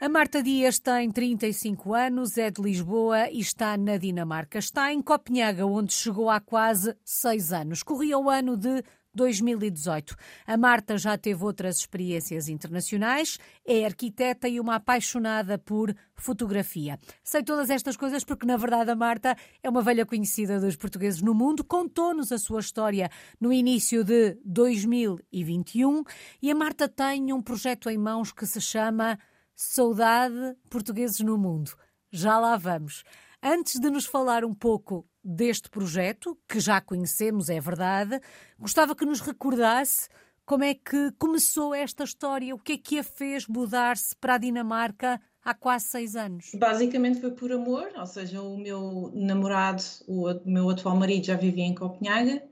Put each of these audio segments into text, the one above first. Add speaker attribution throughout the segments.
Speaker 1: A Marta Dias tem 35 anos, é de Lisboa e está na Dinamarca. Está em Copenhaga, onde chegou há quase seis anos. Corria o ano de 2018. A Marta já teve outras experiências internacionais, é arquiteta e uma apaixonada por fotografia. Sei todas estas coisas porque, na verdade, a Marta é uma velha conhecida dos portugueses no mundo, contou-nos a sua história no início de 2021 e a Marta tem um projeto em mãos que se chama Saudade Portugueses no Mundo. Já lá vamos. Antes de nos falar um pouco deste projeto, que já conhecemos, é verdade, gostava que nos recordasse como é que começou esta história, o que é que a fez mudar-se para a Dinamarca há quase seis anos?
Speaker 2: Basicamente foi por amor, ou seja, o meu namorado, o meu atual marido já vivia em Copenhaga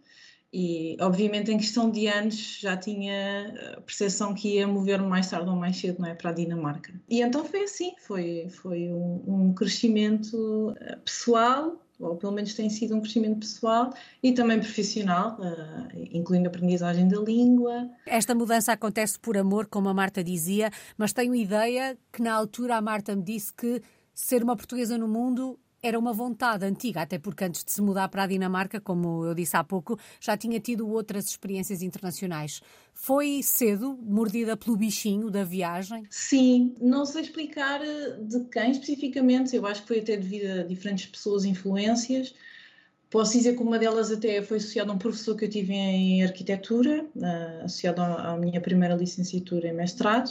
Speaker 2: e, obviamente, em questão de anos já tinha a percepção que ia mover-me mais tarde ou mais cedo não é, para a Dinamarca. E então foi assim: foi, foi um, um crescimento eh, pessoal, ou pelo menos tem sido um crescimento pessoal e também profissional, uh, incluindo a aprendizagem da língua.
Speaker 1: Esta mudança acontece por amor, como a Marta dizia, mas tenho ideia que na altura a Marta me disse que ser uma portuguesa no mundo era uma vontade antiga, até porque antes de se mudar para a Dinamarca, como eu disse há pouco, já tinha tido outras experiências internacionais. Foi cedo, mordida pelo bichinho da viagem?
Speaker 2: Sim, não sei explicar eh, de quem especificamente, eu acho que foi até devido a diferentes pessoas, influências. Posso dizer que uma delas até foi associada a um professor que eu tive em arquitetura, eh, associado à minha primeira licenciatura em mestrado.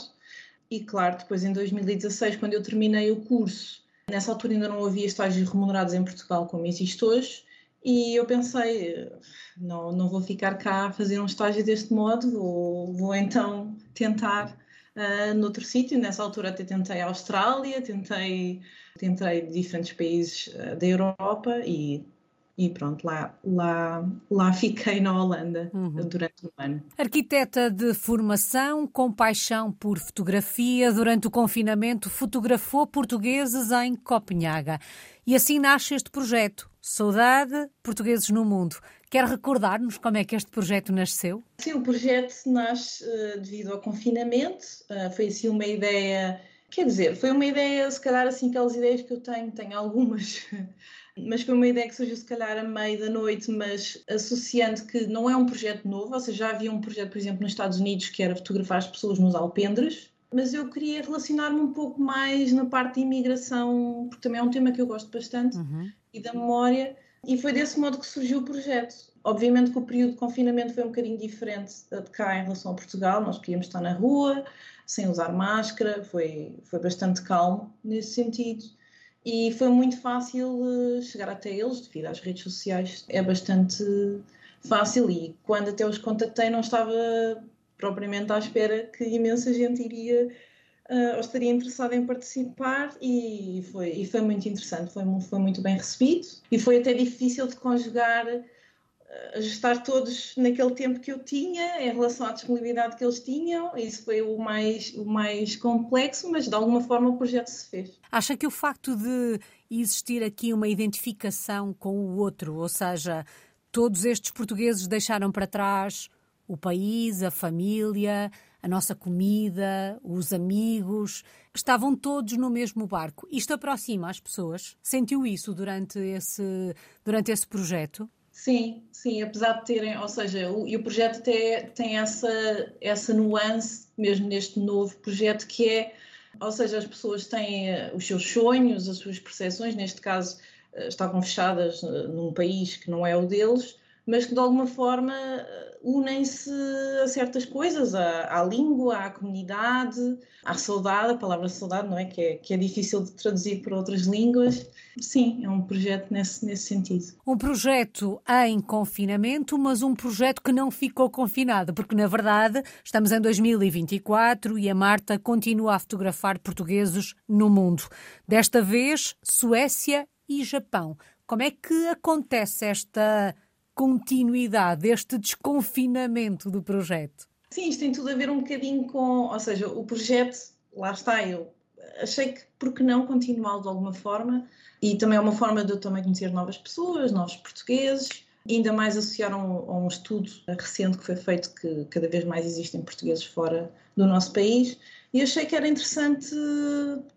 Speaker 2: E claro, depois em 2016, quando eu terminei o curso, Nessa altura ainda não havia estágios remunerados em Portugal como existe hoje, e eu pensei, não, não vou ficar cá a fazer um estágio deste modo, vou, vou então tentar uh, noutro sítio. Nessa altura até tentei a Austrália, tentei, tentei diferentes países uh, da Europa e e pronto, lá, lá, lá fiquei na Holanda uhum. durante um ano.
Speaker 1: Arquiteta de formação, com paixão por fotografia, durante o confinamento fotografou portugueses em Copenhaga. E assim nasce este projeto, Saudade Portugueses no Mundo. Quer recordar-nos como é que este projeto nasceu?
Speaker 2: Sim, o projeto nasce uh, devido ao confinamento, uh, foi assim uma ideia, quer dizer, foi uma ideia, se calhar assim, aquelas ideias que eu tenho, tenho algumas mas foi uma ideia que surgiu se calhar a meio da noite, mas associando que não é um projeto novo, ou seja, já havia um projeto, por exemplo, nos Estados Unidos que era fotografar as pessoas nos alpendres, mas eu queria relacionar-me um pouco mais na parte de imigração, porque também é um tema que eu gosto bastante, uhum. e da memória, e foi desse modo que surgiu o projeto. Obviamente que o período de confinamento foi um bocadinho diferente de cá em relação a Portugal, nós podíamos estar na rua, sem usar máscara, foi, foi bastante calmo nesse sentido e foi muito fácil eh, chegar até eles devido às redes sociais. É bastante fácil e quando até os contactei não estava propriamente à espera que imensa gente iria uh, ou estaria interessada em participar e foi, e foi muito interessante, foi, foi muito bem recebido e foi até difícil de conjugar ajustar todos naquele tempo que eu tinha em relação à disponibilidade que eles tinham. Isso foi o mais, o mais complexo, mas de alguma forma o projeto se fez.
Speaker 1: Acha que o facto de existir aqui uma identificação com o outro, ou seja, todos estes portugueses deixaram para trás o país, a família, a nossa comida, os amigos, estavam todos no mesmo barco. Isto aproxima as pessoas? Sentiu isso durante esse, durante esse projeto?
Speaker 2: Sim, sim, apesar de terem, ou seja, o, e o projeto tem, tem essa, essa nuance, mesmo neste novo projeto, que é, ou seja, as pessoas têm eh, os seus sonhos, as suas percepções, neste caso eh, estavam fechadas eh, num país que não é o deles, mas que de alguma forma unem-se a certas coisas, à, à, língua, à comunidade, à saudade, a palavra saudade, não é? Que, é? que é difícil de traduzir para outras línguas. Sim, é um projeto nesse, nesse sentido.
Speaker 1: Um projeto em confinamento, mas um projeto que não ficou confinado, porque na verdade estamos em 2024 e a Marta continua a fotografar portugueses no mundo. Desta vez, Suécia e Japão. Como é que acontece esta continuidade, este desconfinamento do projeto?
Speaker 2: Sim, isto tem tudo a ver um bocadinho com, ou seja, o projeto, lá está, eu achei que por que não continuá-lo de alguma forma e também é uma forma de eu também conhecer novas pessoas, novos portugueses, ainda mais associaram a um estudo recente que foi feito que cada vez mais existem portugueses fora do nosso país e achei que era interessante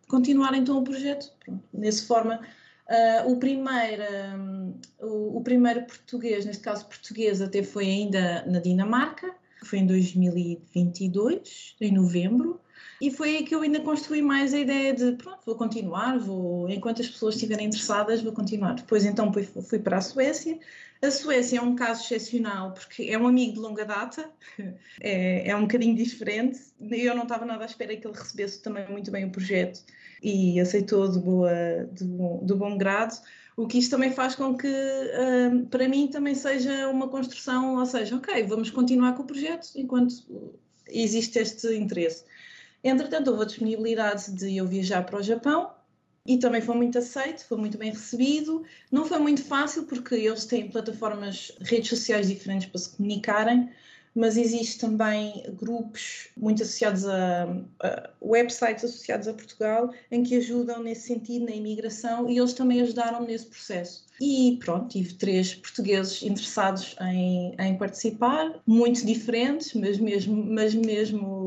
Speaker 2: continuar então o projeto. Pronto, forma, uh, o, primeiro, um, o, o, primeiro português, neste caso português, até foi ainda na Dinamarca, foi em 2022, em novembro, e foi aí que eu ainda construí mais a ideia de, pronto, vou continuar, vou, enquanto as pessoas estiverem interessadas, vou continuar. Depois então fui, fui para a Suécia. A Suécia é um caso excepcional porque é um amigo de longa data, é, é um bocadinho diferente. Eu não estava nada à espera que ele recebesse também muito bem o projeto e aceitou de, boa, de, bom, de bom grado o que isto também faz com que, uh, para mim, também seja uma construção, ou seja, ok, vamos continuar com o projeto enquanto existe este interesse. Entretanto, houve a disponibilidade de eu viajar para o Japão e também foi muito aceito, foi muito bem recebido. Não foi muito fácil porque eles têm plataformas, redes sociais diferentes para se comunicarem, mas existe também grupos muito associados a, a, websites associados a Portugal em que ajudam nesse sentido na imigração e eles também ajudaram nesse processo. E pronto, tive três portugueses interessados em, em participar, muito diferentes, mas mesmo, mas mesmo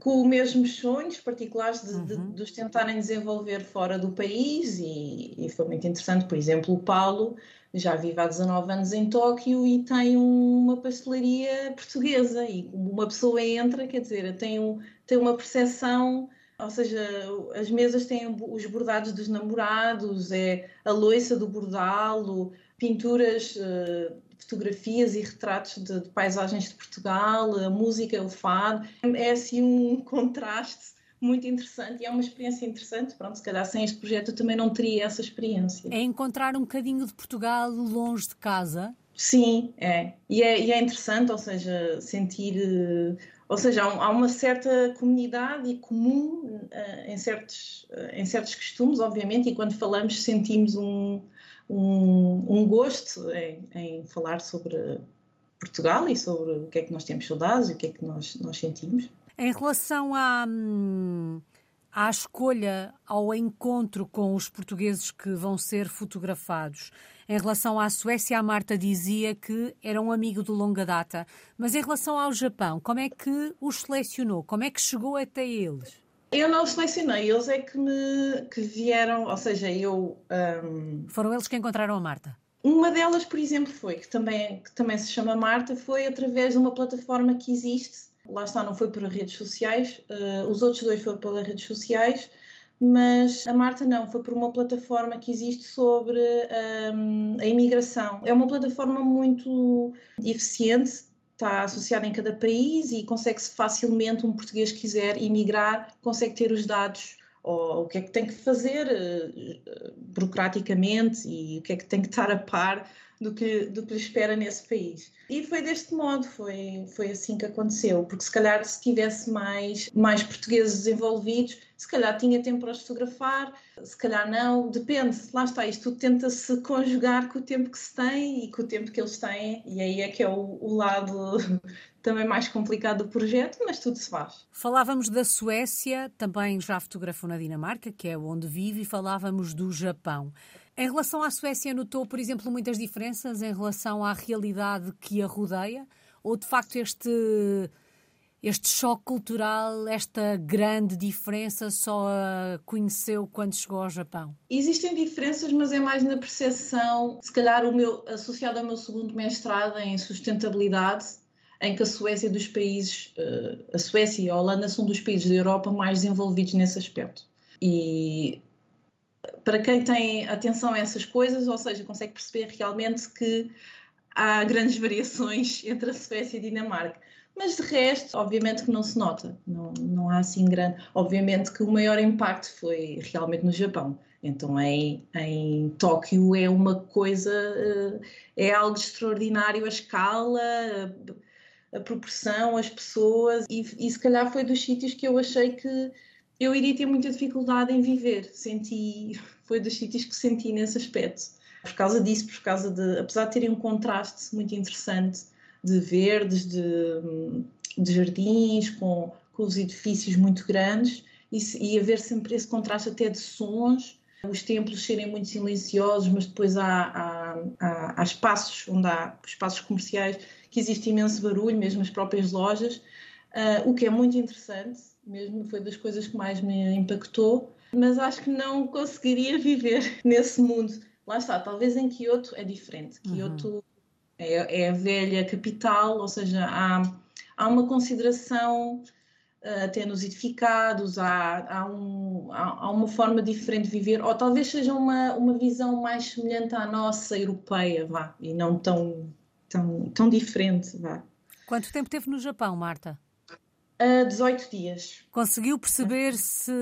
Speaker 2: com os mesmos sonhos particulares de, uhum. de, de os tentarem desenvolver fora do país e, e foi muito interessante. Por exemplo, o Paulo já vive há 19 anos em Tóquio e tem uma pastelaria portuguesa. E uma pessoa entra, quer dizer, tem, um, tem uma percepção, ou seja, as mesas têm os bordados dos namorados, é a loiça do bordalo, pinturas, uh, fotografias e retratos de, de, paisagens de Portugal, a música, o fado, é assim um contraste muito interessante e é uma experiência interessante. Pronto, se calhar sem este projeto eu também não teria essa experiência.
Speaker 1: É encontrar um bocadinho de Portugal longe de casa?
Speaker 2: Sim, é. E é, e é interessante, ou seja, sentir. Eh, ou seja, há, uma certa comunidade e comum uh, em, certos, uh, em certos costumes, obviamente, e quando falamos sentimos um, um, um gosto em, em falar sobre Portugal e sobre o que é que nós temos saudades e o que é que nós, nós sentimos.
Speaker 1: Em relação à, hum, à escolha, ao encontro com os portugueses que vão ser fotografados, em relação à Suécia, a Marta dizia que era um amigo de longa data. Mas em relação ao Japão, como é que os selecionou? Como é que chegou até eles?
Speaker 2: Eu não os selecionei, eles é que me que vieram, ou seja, eu. Um...
Speaker 1: Foram eles que encontraram a Marta?
Speaker 2: Uma delas, por exemplo, foi, que também, que também se chama Marta, foi através de uma plataforma que existe lá está, não foi por redes sociais, uh, os outros dois foram pelas redes sociais, mas a Marta não, foi por uma plataforma que existe sobre um, ehm, a imigração. É uma plataforma muito eficiente, está associada em cada país e consegue-se facilmente, um português quiser imigrar, consegue ter os dados ou o que é que tem que fazer uh, burocraticamente e o que é que tem que estar a par do que, do que lhe espera nesse país. E foi deste modo, foi, foi assim que aconteceu, porque se calhar se tivesse mais, mais portugueses envolvidos, se calhar tinha tempo para os fotografar, se calhar não, depende, lá está, isto tenta-se conjugar com o tempo que se tem e com o tempo que eles têm, e aí é que é o, o lado também mais complicado do projeto, mas tudo se faz.
Speaker 1: Falávamos da Suécia, também já fotografou na Dinamarca, que é onde vive, e falávamos do Japão. Em relação à Suécia, notou, por exemplo, muitas diferenças em relação à realidade que a rodeia? Ou de facto este, este choque cultural, esta grande diferença, só a conheceu quando chegou ao Japão?
Speaker 2: Existem diferenças, mas é mais na percepção, se calhar, o meu, associado ao meu segundo mestrado em sustentabilidade, em que a Suécia dos países, eh, a Suécia e a Holanda são dos países da Europa mais desenvolvidos nesse aspecto. E para quem tem atenção a essas coisas, ou seja, consegue perceber realmente que há grandes variações entre a Suécia e a Dinamarca. Mas de resto, obviamente que não se nota, não, não há assim grande. Obviamente que o maior impacto foi realmente no Japão. Então em, em Tóquio é uma coisa, eh, é algo extraordinário a escala, a, a proporção, as pessoas, e, e se calhar foi dos sítios que eu achei que eu iria ter muita dificuldade em viver. Senti, foi dos sítios que senti nesse aspecto. Por causa disso, por causa de, apesar de terem um contraste muito interessante de verdes, de, de jardins, com, com os edifícios muito grandes, e, e haver sempre esse contraste até de sons, os templos serem muito silenciosos, mas depois há, há, há, espaços onde há espaços comerciais que existe imenso barulho, mesmo as próprias lojas, uh, o que é muito interessante, mesmo foi das coisas que mais me impactou, mas acho que não conseguiria viver nesse mundo. Lá está, talvez em Kyoto é diferente. Uhum. Kyoto é, é, a velha capital, ou seja, há, há uma consideração uh, até nos edificados, há, há, um, há, há, uma forma diferente de viver, ou talvez seja uma, uma visão mais semelhante à nossa europeia, vá, e não tão, tão, tão diferente, vá.
Speaker 1: Quanto tempo teve no Japão, Marta?
Speaker 2: Uh, 18 dias.
Speaker 1: Conseguiu perceber se,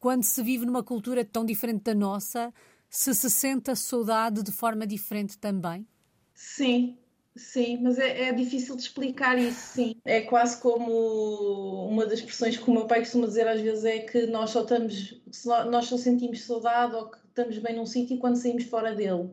Speaker 1: quando se vive numa cultura tão diferente da nossa, se se sente a saudade de forma diferente também?
Speaker 2: Sim, sim, mas é, é, difícil de explicar isso, sim. É quase como uma das expressões que o meu pai costuma dizer às vezes é que nós só estamos, nós só sentimos saudade ou que estamos bem num sítio quando saímos fora dele.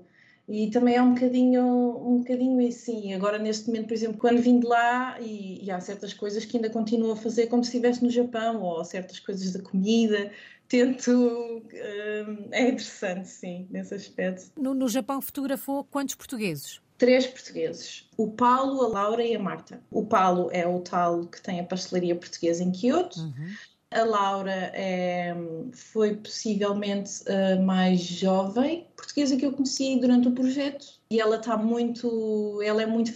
Speaker 2: E também é um bocadinho, um bocadinho isso, sim. Agora, neste momento, por exemplo, quando vim de lá, e, e há certas coisas que ainda continuo a fazer como se estivesse no Japão, ou certas coisas da comida, tento. Hum, é interessante, sim, nesse aspecto.
Speaker 1: No, no Japão, fotografou quantos portugueses?
Speaker 2: Três portugueses: o Paulo, a Laura e a Marta. O Paulo é o tal que tem a pastelaria portuguesa em Kyoto. Uhum. A Laura é, foi possivelmente a mais jovem portuguesa que eu conheci durante o projeto e ela está muito, ela é muito,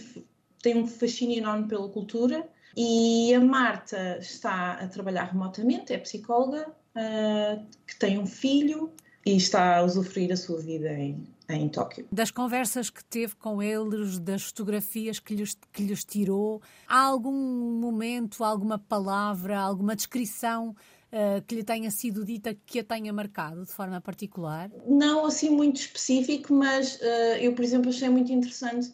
Speaker 2: tem um fascínio enorme pela cultura e a Marta está a trabalhar remotamente, é psicóloga, uh, que tem um filho e está a usufruir a sua vida em, em Tóquio.
Speaker 1: Das conversas que teve com eles, das fotografias que lhes, que lhes tirou, há algum momento, alguma palavra, alguma descrição uh, que lhe tenha sido dita que a tenha marcado de forma particular?
Speaker 2: Não assim muito específico, mas uh, eu, por exemplo, achei muito interessante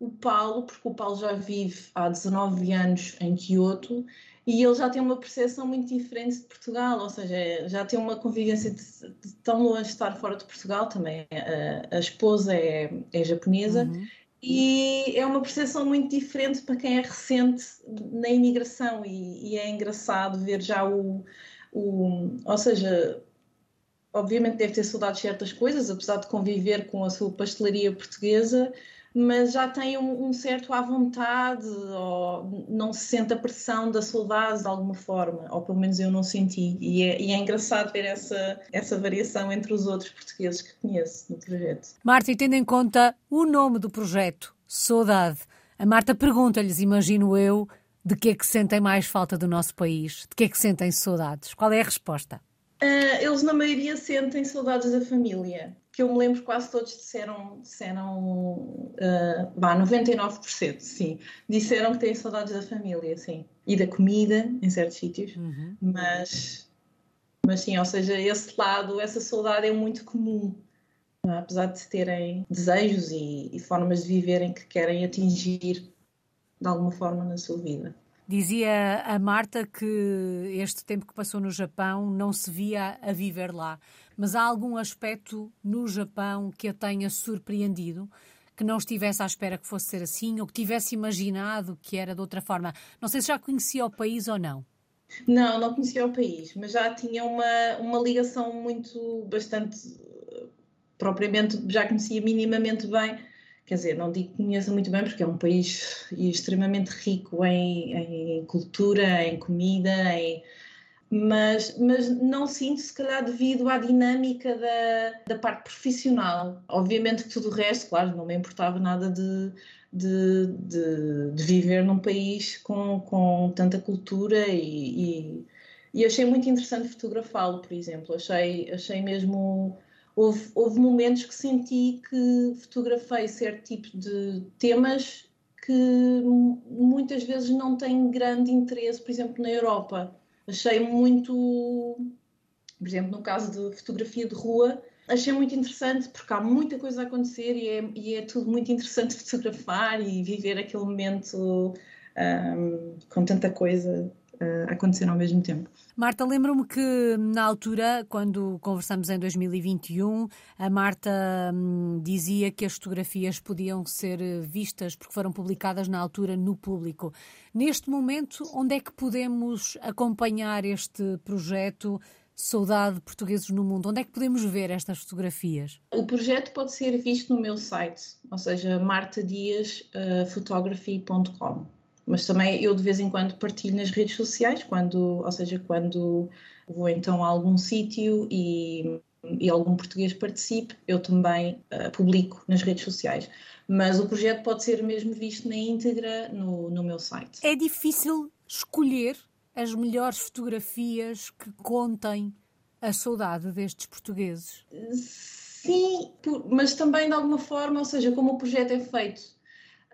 Speaker 2: o Paulo, porque o Paulo já vive há 19 anos em Kyoto e ele já tem uma percepção muito diferente de Portugal, ou seja, já tem uma convivência de, de tão longe de estar fora de Portugal também. A, a esposa é, é japonesa uhum. e é uma percepção muito diferente para quem é recente na imigração e, e é engraçado ver já o, o, ou seja, obviamente deve ter saudades de certas coisas, apesar de conviver com a sua pastelaria portuguesa, mas já tem um, um, certo à vontade, ou não se sente a pressão da saudade de alguma forma, ou pelo menos eu não senti. E é, e é engraçado ver essa, essa variação entre os outros portugueses que conheço no projeto.
Speaker 1: Marta, e tendo em conta o nome do projeto, Saudade, a Marta pergunta-lhes, imagino eu, de que é que sentem mais falta do nosso país? De que é que sentem saudades? Qual é a resposta?
Speaker 2: Uh, eles, na maioria, sentem saudades da família que eu me lembro quase todos disseram, disseram uh, bah, 99%, sim, disseram que têm saudades da família, sim, e da comida em certos sítios, uhum. mas, mas sim, ou seja, esse lado, essa saudade é muito comum, é? apesar de terem desejos e, e formas de viverem que querem atingir de alguma forma na sua vida.
Speaker 1: Dizia a Marta que este tempo que passou no Japão não se via a viver lá mas há algum aspecto no Japão que a tenha surpreendido? Que não estivesse à espera que fosse ser assim ou que tivesse imaginado que era de outra forma? Não sei se já conhecia o país ou não.
Speaker 2: Não, não conhecia o país, mas já tinha uma, uma ligação muito, bastante, propriamente, já conhecia minimamente bem. Quer dizer, não digo que conheça muito bem, porque é um país extremamente rico em, em cultura, em comida, em, mas, mas não sinto, se calhar, devido à dinâmica da, da parte profissional. Obviamente que tudo o resto, claro, não me importava nada de, de, de, de viver num país com, com tanta cultura e, e, e achei muito interessante fotografá-lo, por exemplo. Achei, achei mesmo. Houve, houve momentos que senti que fotografei certo tipo de temas que muitas vezes não têm grande interesse, por exemplo, na Europa. Achei muito, por exemplo, no caso de fotografia de rua, achei muito interessante porque há muita coisa a acontecer e é, e é tudo muito interessante fotografar e viver aquele momento um, com tanta coisa uh, acontecer ao mesmo tempo.
Speaker 1: Marta, lembro-me que na altura, quando conversamos em 2021, a Marta hum, dizia que as fotografias podiam ser vistas porque foram publicadas na altura no público. Neste momento, onde é que podemos acompanhar este projeto Saudade Portugueses no Mundo? Onde é que podemos ver estas fotografias?
Speaker 2: O projeto pode ser visto no meu site, ou seja, martadiasphotography.com. Mas também eu de vez em quando partilho nas redes sociais, quando, ou seja, quando vou então a algum sítio e, e algum português participe, eu também uh, publico nas redes sociais. Mas o projeto pode ser mesmo visto na íntegra no, no meu site.
Speaker 1: É difícil escolher as melhores fotografias que contem a saudade destes portugueses?
Speaker 2: Sim, mas também de alguma forma, ou seja, como o projeto é feito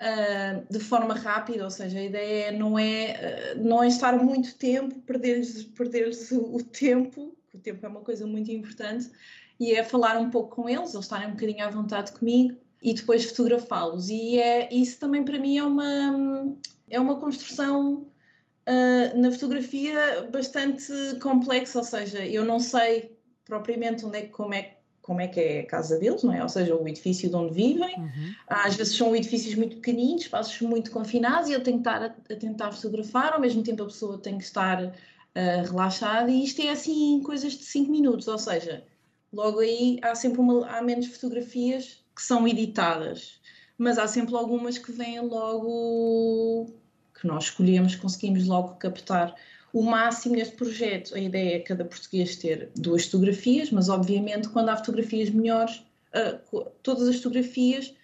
Speaker 2: uh, de forma rápida, ou seja, a ideia não é, uh, não é estar muito tempo, perder-lhes perder o, tempo, o tempo é uma coisa muito importante, e é falar um pouco com eles, eles estarem um bocadinho à vontade comigo e depois fotografá-los. E é, isso também para mim é uma, é uma construção uh, na fotografia bastante complexa, ou seja, eu não sei propriamente onde é, como, é, como é que é a casa deles, não é? Ou seja, o edifício de onde vivem. Uhum. Às vezes são edifícios muito pequeninos, espaços muito confinados, e eu tenho que estar a, a tentar fotografar, ao mesmo tempo a pessoa tem que estar uh, relaxada, e isto é assim coisas de 5 minutos, ou seja, logo aí há sempre uma, há menos fotografias que são editadas, mas há sempre algumas que vêm logo que nós escolhemos, conseguimos logo captar o máximo neste projeto. A ideia é cada português ter duas fotografias, mas obviamente quando há fotografias melhores, uh, todas as fotografias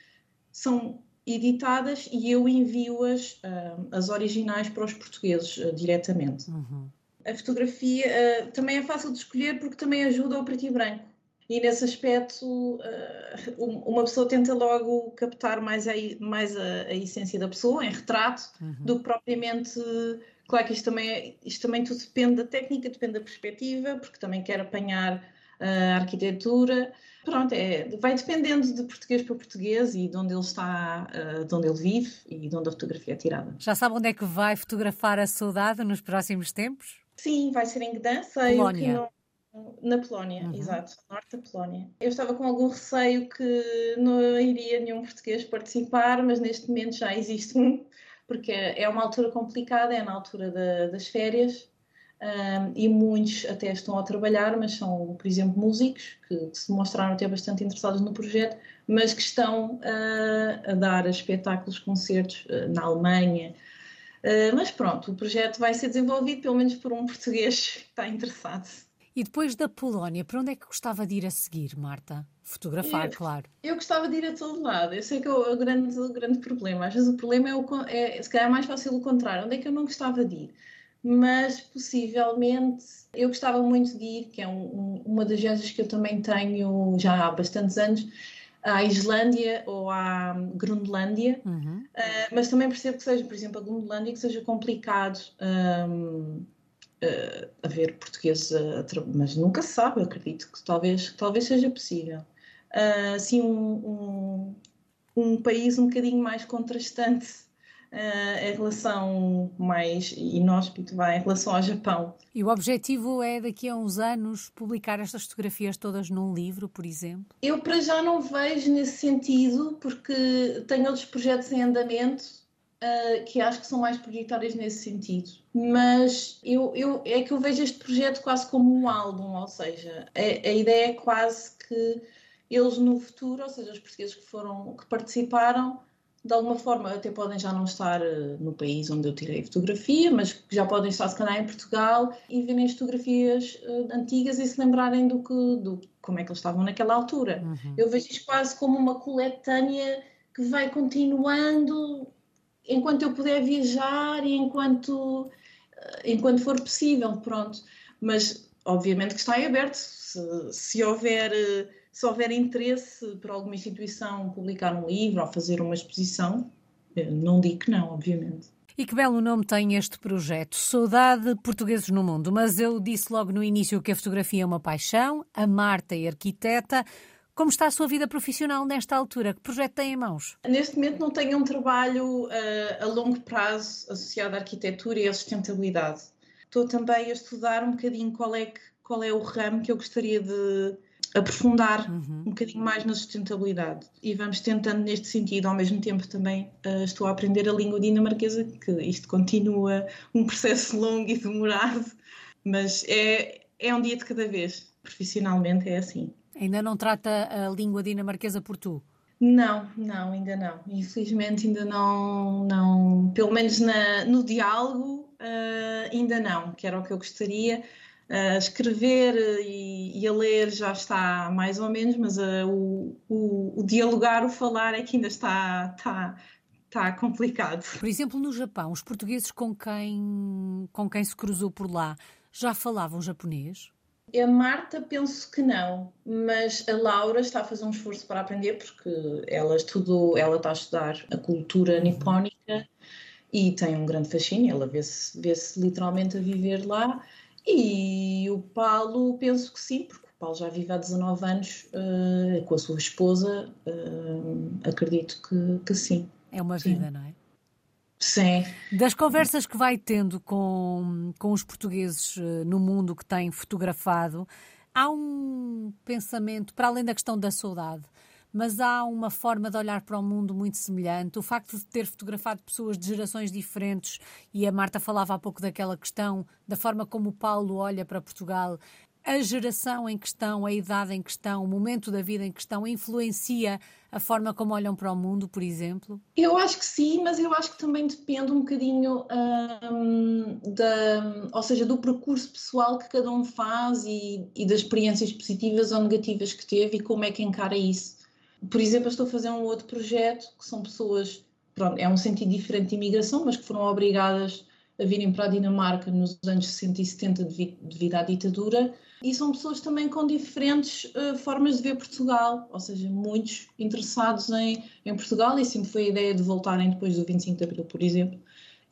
Speaker 2: são editadas e eu envio-as, uh, as originais, para os portugueses uh, diretamente. Uhum. A fotografia também é fácil de escolher porque também ajuda ao preto e branco e nesse aspecto uma pessoa tenta logo captar mais a, mais a, a essência da pessoa em retrato uhum. do que propriamente claro que isto também, é, isto também tudo depende da técnica, depende da perspectiva, porque também quer apanhar a arquitetura. Pronto, é, vai dependendo de português para português e de onde ele está, uh, de onde ele vive e de onde a fotografia é tirada.
Speaker 1: Já sabe onde é que vai fotografar a saudade nos próximos tempos?
Speaker 2: Sim, vai ser em Gdansk. Polónia. Na Polónia, uhum. exato, norte da Polónia. Eu estava com algum receio que não iria nenhum português participar, mas neste momento já existe um, porque é uma altura complicada, é na altura da, das férias, um, e muitos até estão a trabalhar, mas são, por exemplo, músicos que, que se mostraram até bastante interessados no projeto, mas que estão uh, a dar espetáculos, concertos uh, na Alemanha. Uh, mas pronto, o projeto vai ser desenvolvido pelo menos por um português que está interessado.
Speaker 1: E depois da Polónia, para onde é que gostava de ir a seguir, Marta? Fotografar,
Speaker 2: eu,
Speaker 1: claro.
Speaker 2: Eu gostava de ir a todo lado. Eu sei que é o, grande, o grande problema. Às vezes o problema é, o, é, se calhar, mais fácil o contrário. Onde é que eu não gostava de ir? Mas, possivelmente, eu gostava muito de ir, que é um, um, uma das viagens que eu também tenho já há bastantes anos, à Islândia ou à Groenlândia, uhum. uh, mas também percebo que seja, por exemplo, a Groenlândia, que seja complicado um, uh, haver portugueses a, mas nunca se sabe, acredito que talvez, talvez seja possível. Uh, assim, um, um, um, país um bocadinho mais contrastante uh, em relação mais inóspito, vai, em relação ao Japão.
Speaker 1: E o objetivo é daqui a uns anos publicar estas fotografias todas num livro, por exemplo?
Speaker 2: Eu para já não vejo nesse sentido, porque tenho outros projetos em andamento uh, que acho que são mais prioritárias nesse sentido. Mas eu, eu, é que eu vejo este projeto quase como um álbum, ou seja, a, a ideia é quase que eles no futuro, ou seja, os portugueses que foram, que participaram, de alguma forma até podem já não estar uh, no país onde eu tirei a fotografia, mas já podem estar se calhar em Portugal e verem as fotografias uh, antigas e se lembrarem do que, do como é que eles estavam naquela altura. Uhum. Eu vejo isto quase como uma coletânea que vai continuando enquanto eu puder viajar e enquanto, eh, enquanto for possível, pronto. Mas obviamente que está em aberto. Se, se, houver, eh, se houver interesse por alguma instituição publicar um livro ou fazer uma exposição, eh, não digo que não, obviamente.
Speaker 1: E que belo nome tem este projeto, Saudade Portugueses no Mundo. Mas eu disse logo no início que a fotografia é uma paixão, a Marta é arquiteta. Como está a sua vida profissional nesta altura? Que projeto tem em mãos?
Speaker 2: Neste momento não tenho um trabalho uh, a longo prazo associado à arquitetura e à sustentabilidade. Estou também a estudar um bocadinho qual é, que, qual é o ramo que eu gostaria de aprofundar uhum. um bocadinho mais na sustentabilidade. E vamos tentando neste sentido. Ao mesmo tempo também uh, estou a aprender a língua dinamarquesa, que isto continua um processo longo e demorado, mas é, é um dia de cada vez. Profissionalmente é assim.
Speaker 1: Ainda não trata a língua dinamarquesa por tu?
Speaker 2: Não, não, ainda não. Infelizmente ainda não, não pelo menos na, no diálogo, uh, ainda não, que era o que eu gostaria. Uh, escrever e, e, a ler já está mais ou menos, mas uh, o, o, o, dialogar, o falar é que ainda está, está, está complicado.
Speaker 1: Por exemplo, no Japão, os portugueses com quem, com quem se cruzou por lá já falavam japonês?
Speaker 2: A Marta penso que não, mas a Laura está a fazer um esforço para aprender porque ela estudou, ela está a estudar a cultura uhum. nipónica e tem um grande fascínio, ela vê-se vê -se literalmente a viver lá e o Paulo penso que sim, porque o Paulo já vive há 19 anos uh, com a sua esposa, uh, acredito que, que sim.
Speaker 1: É uma vida, sim. não é?
Speaker 2: Sim.
Speaker 1: Das conversas que vai tendo com, com os portugueses eh, no mundo que tem fotografado, há um pensamento, para além da questão da saudade, mas há uma forma de olhar para o mundo muito semelhante. O facto de ter fotografado pessoas de gerações diferentes, e a Marta falava há pouco daquela questão, da forma como o Paulo olha para Portugal, a geração em questão, a idade em questão, o momento da vida em questão influencia a forma como olham para o mundo, por exemplo?
Speaker 2: Eu acho que sim, mas eu acho que também depende um bocadinho um, da, ou seja, do percurso pessoal que cada um faz e, e, das experiências positivas ou negativas que teve e como é que encara isso. Por exemplo, eu estou a fazer um outro projeto que são pessoas, pronto, é um sentido diferente de imigração, mas que foram obrigadas a virem para a Dinamarca nos anos 60 e 70 devido à ditadura e são pessoas também com diferentes uh, formas de ver Portugal, ou seja, muitos interessados em, em Portugal e sempre foi a ideia de voltarem depois do 25 de Abril, por exemplo,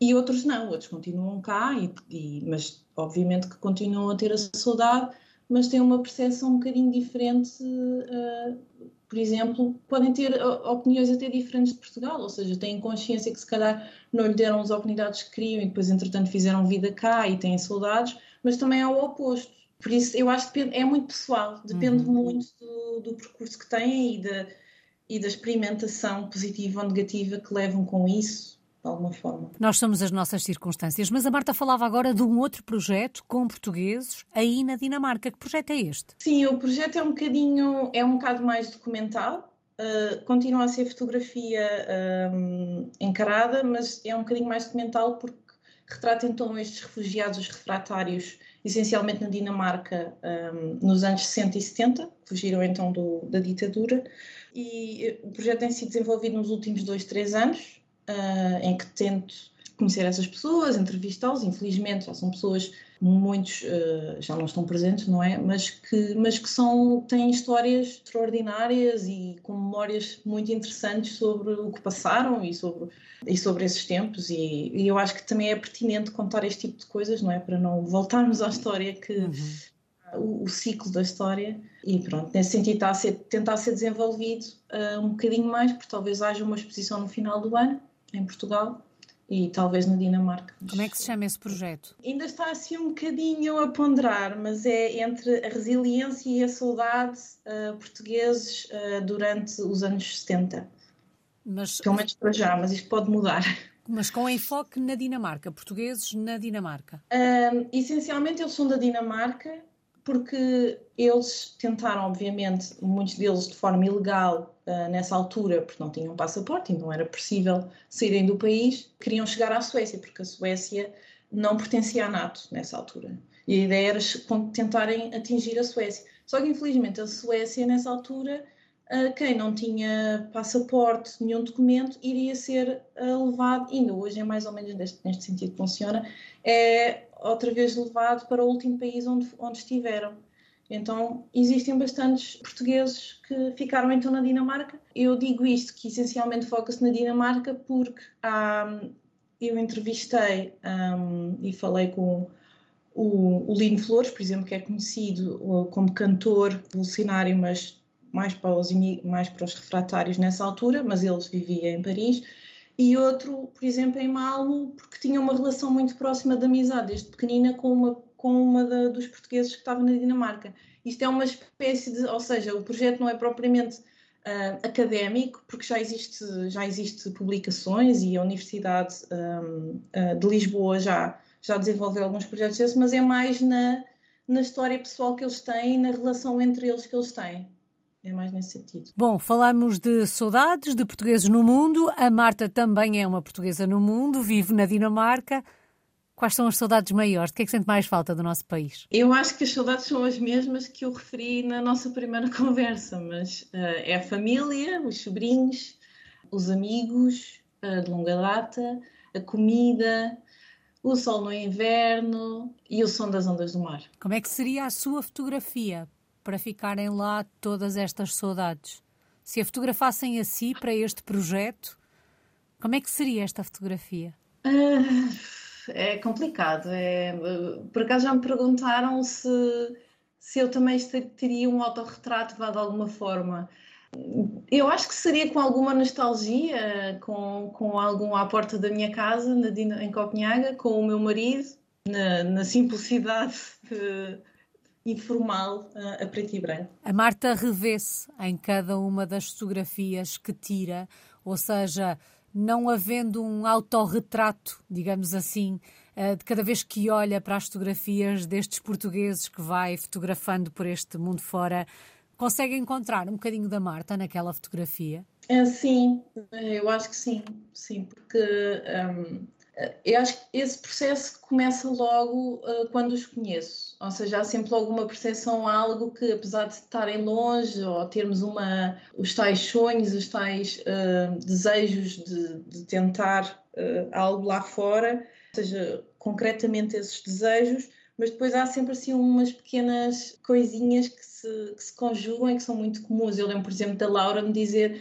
Speaker 2: e outros não, outros continuam cá, e, e, mas obviamente que continuam a ter a saudade, mas têm uma percepção um bocadinho diferente, uh, por exemplo, podem ter opiniões até diferentes de Portugal, ou seja, têm consciência que se calhar não lhe deram as oportunidades que queriam e depois entretanto fizeram vida cá e têm saudades, mas também é o oposto por isso, eu acho que é muito pessoal, depende uhum. muito do, do, percurso que têm e da, e da experimentação positiva ou negativa que levam com isso, de alguma forma.
Speaker 1: Nós somos as nossas circunstâncias, mas a Marta falava agora de um outro projeto com portugueses aí na Dinamarca. Que projeto é este?
Speaker 2: Sim, o projeto é um bocadinho, é um bocado mais documental. Uh, continua a ser fotografia um, encarada, mas é um bocadinho mais documental porque retrata então estes refugiados, os refratários essencialmente na Dinamarca um, nos anos 60 e 70, fugiram então do, da ditadura, e eh, o projeto tem sido desenvolvido nos últimos dois, três anos, uh, em que tento conhecer essas pessoas, entrevistá-los, infelizmente já são pessoas muitos uh, já não estão presentes, não é? Mas que, mas que são, têm histórias extraordinárias e com memórias muito interessantes sobre o que passaram e sobre, e sobre esses tempos. E, e eu acho que também é pertinente contar este tipo de coisas, não é? Para não voltarmos à história que. Uhum. O, o, ciclo da história e pronto, nesse sentido está a ser, tentar ser desenvolvido uh, um bocadinho mais, porque talvez haja uma exposição no final do ano em Portugal e talvez na Dinamarca.
Speaker 1: Como é que se chama esse projeto?
Speaker 2: Ainda está assim um bocadinho a ponderar, mas é entre a resiliência e a saudade uh, portugueses uh, durante os anos 70. Mas, Pelo menos para já, mas isto pode mudar.
Speaker 1: Mas com enfoque na Dinamarca, portugueses na Dinamarca?
Speaker 2: Uh, essencialmente eles são da Dinamarca porque eles tentaram, obviamente, muitos deles de forma ilegal nessa altura, porque não tinham passaporte e não era possível saírem do país, queriam chegar à Suécia, porque a Suécia não pertencia à NATO nessa altura. E a ideia era tentarem atingir a Suécia. Só que, infelizmente, a Suécia, nessa altura, uh, quem não tinha passaporte, nenhum documento, iria ser uh, levado, ainda hoje é mais ou menos neste, neste sentido que funciona, é outra vez levado para o último país onde, onde estiveram. Então, existem bastantes portugueses que ficaram então na Dinamarca. Eu digo isto, que essencialmente foca-se na Dinamarca, porque um, eu entrevistei um, e falei com o, o Lino Flores, por exemplo, que é conhecido como cantor revolucionário, mas mais para, os, mais para os refratários nessa altura, mas ele vivia em Paris e outro, por exemplo, em Malmo, porque tinha uma relação muito próxima de amizade, desde pequenina, com uma, com uma da, dos portugueses que estava na Dinamarca. Isto é uma espécie de, ou seja, o projeto não é propriamente uh, académico, porque já existe, já existe publicações e a Universidade um, uh, ah, de Lisboa já, já desenvolveu alguns projetos desses, mas é mais na, na história pessoal que eles têm, na relação entre eles que eles têm. É mais nesse sentido.
Speaker 1: Bom, falamos de saudades de portugueses no mundo. A Marta também é uma portuguesa no mundo, vive na Dinamarca. Quais são as saudades maiores? De que é que sente mais falta do nosso país?
Speaker 2: Eu acho que as saudades são as mesmas que eu referi na nossa primeira conversa, mas uh, é a família, os sobrinhos, os amigos uh, de longa data, a comida, o sol no inverno e o som das ondas do mar.
Speaker 1: Como é que seria a sua fotografia para ficarem lá todas estas saudades? Se a fotografassem a si para este projeto, como é que seria esta fotografia?
Speaker 2: Uh, é complicado. É, por acaso já me perguntaram se, se eu também teria um autorretrato de alguma forma. Eu acho que seria com alguma nostalgia, com, com algum à porta da minha casa, na, em Copenhaga, com o meu marido, na, na simplicidade de, informal a, a preto e branco.
Speaker 1: A Marta revê-se em cada uma das fotografias que tira, ou seja, não havendo um autorretrato, digamos assim, eh, de cada vez que olha para as fotografias destes portugueses que vai fotografando por este mundo fora, Consegue encontrar um bocadinho da Marta naquela fotografia?
Speaker 2: É, sim, eu acho que sim, sim, porque um, eu acho que esse processo começa logo uh, quando os conheço, ou seja, há sempre logo uma percepção algo que, apesar de estarem longe ou termos uma, os tais sonhos, os tais uh, desejos de, de tentar uh, algo lá fora, ou seja, concretamente esses desejos, mas depois há sempre assim umas pequenas coisinhas que se, que se conjugam e que são muito comuns. Eu lembro, por exemplo, da Laura me dizer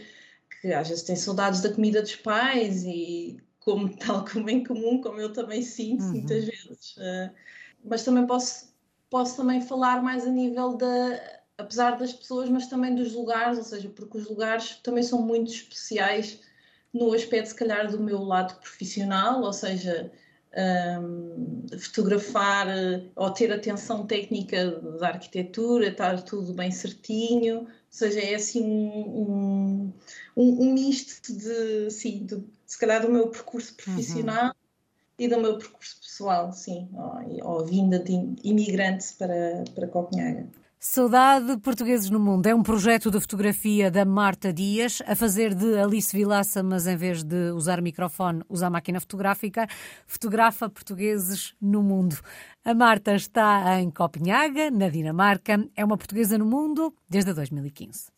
Speaker 2: que às vezes tem saudades da comida dos pais e como tal como em comum, como eu também sinto uhum. muitas vezes. Uh, mas também posso, posso também falar mais a nível da, apesar das pessoas, mas também dos lugares, ou seja, porque os lugares também são muito especiais no aspecto, se calhar, do meu lado profissional, ou seja, um, fotografar ou ter atenção técnica da arquitetura, estar tudo bem certinho, ou seja, é assim um, um, um misto de, sim, de, se calhar do meu percurso profissional uhum. e do meu percurso pessoal, sim, ou, ou vinda de imigrante para, para Copenhaga.
Speaker 1: Saudade Portugueses no Mundo é um projeto de fotografia da Marta Dias, a fazer de Alice Vilaça, mas em vez de usar microfone, usar máquina fotográfica, fotografa portugueses no mundo. A Marta está em Copenhaga, na Dinamarca, é uma portuguesa no mundo desde 2015.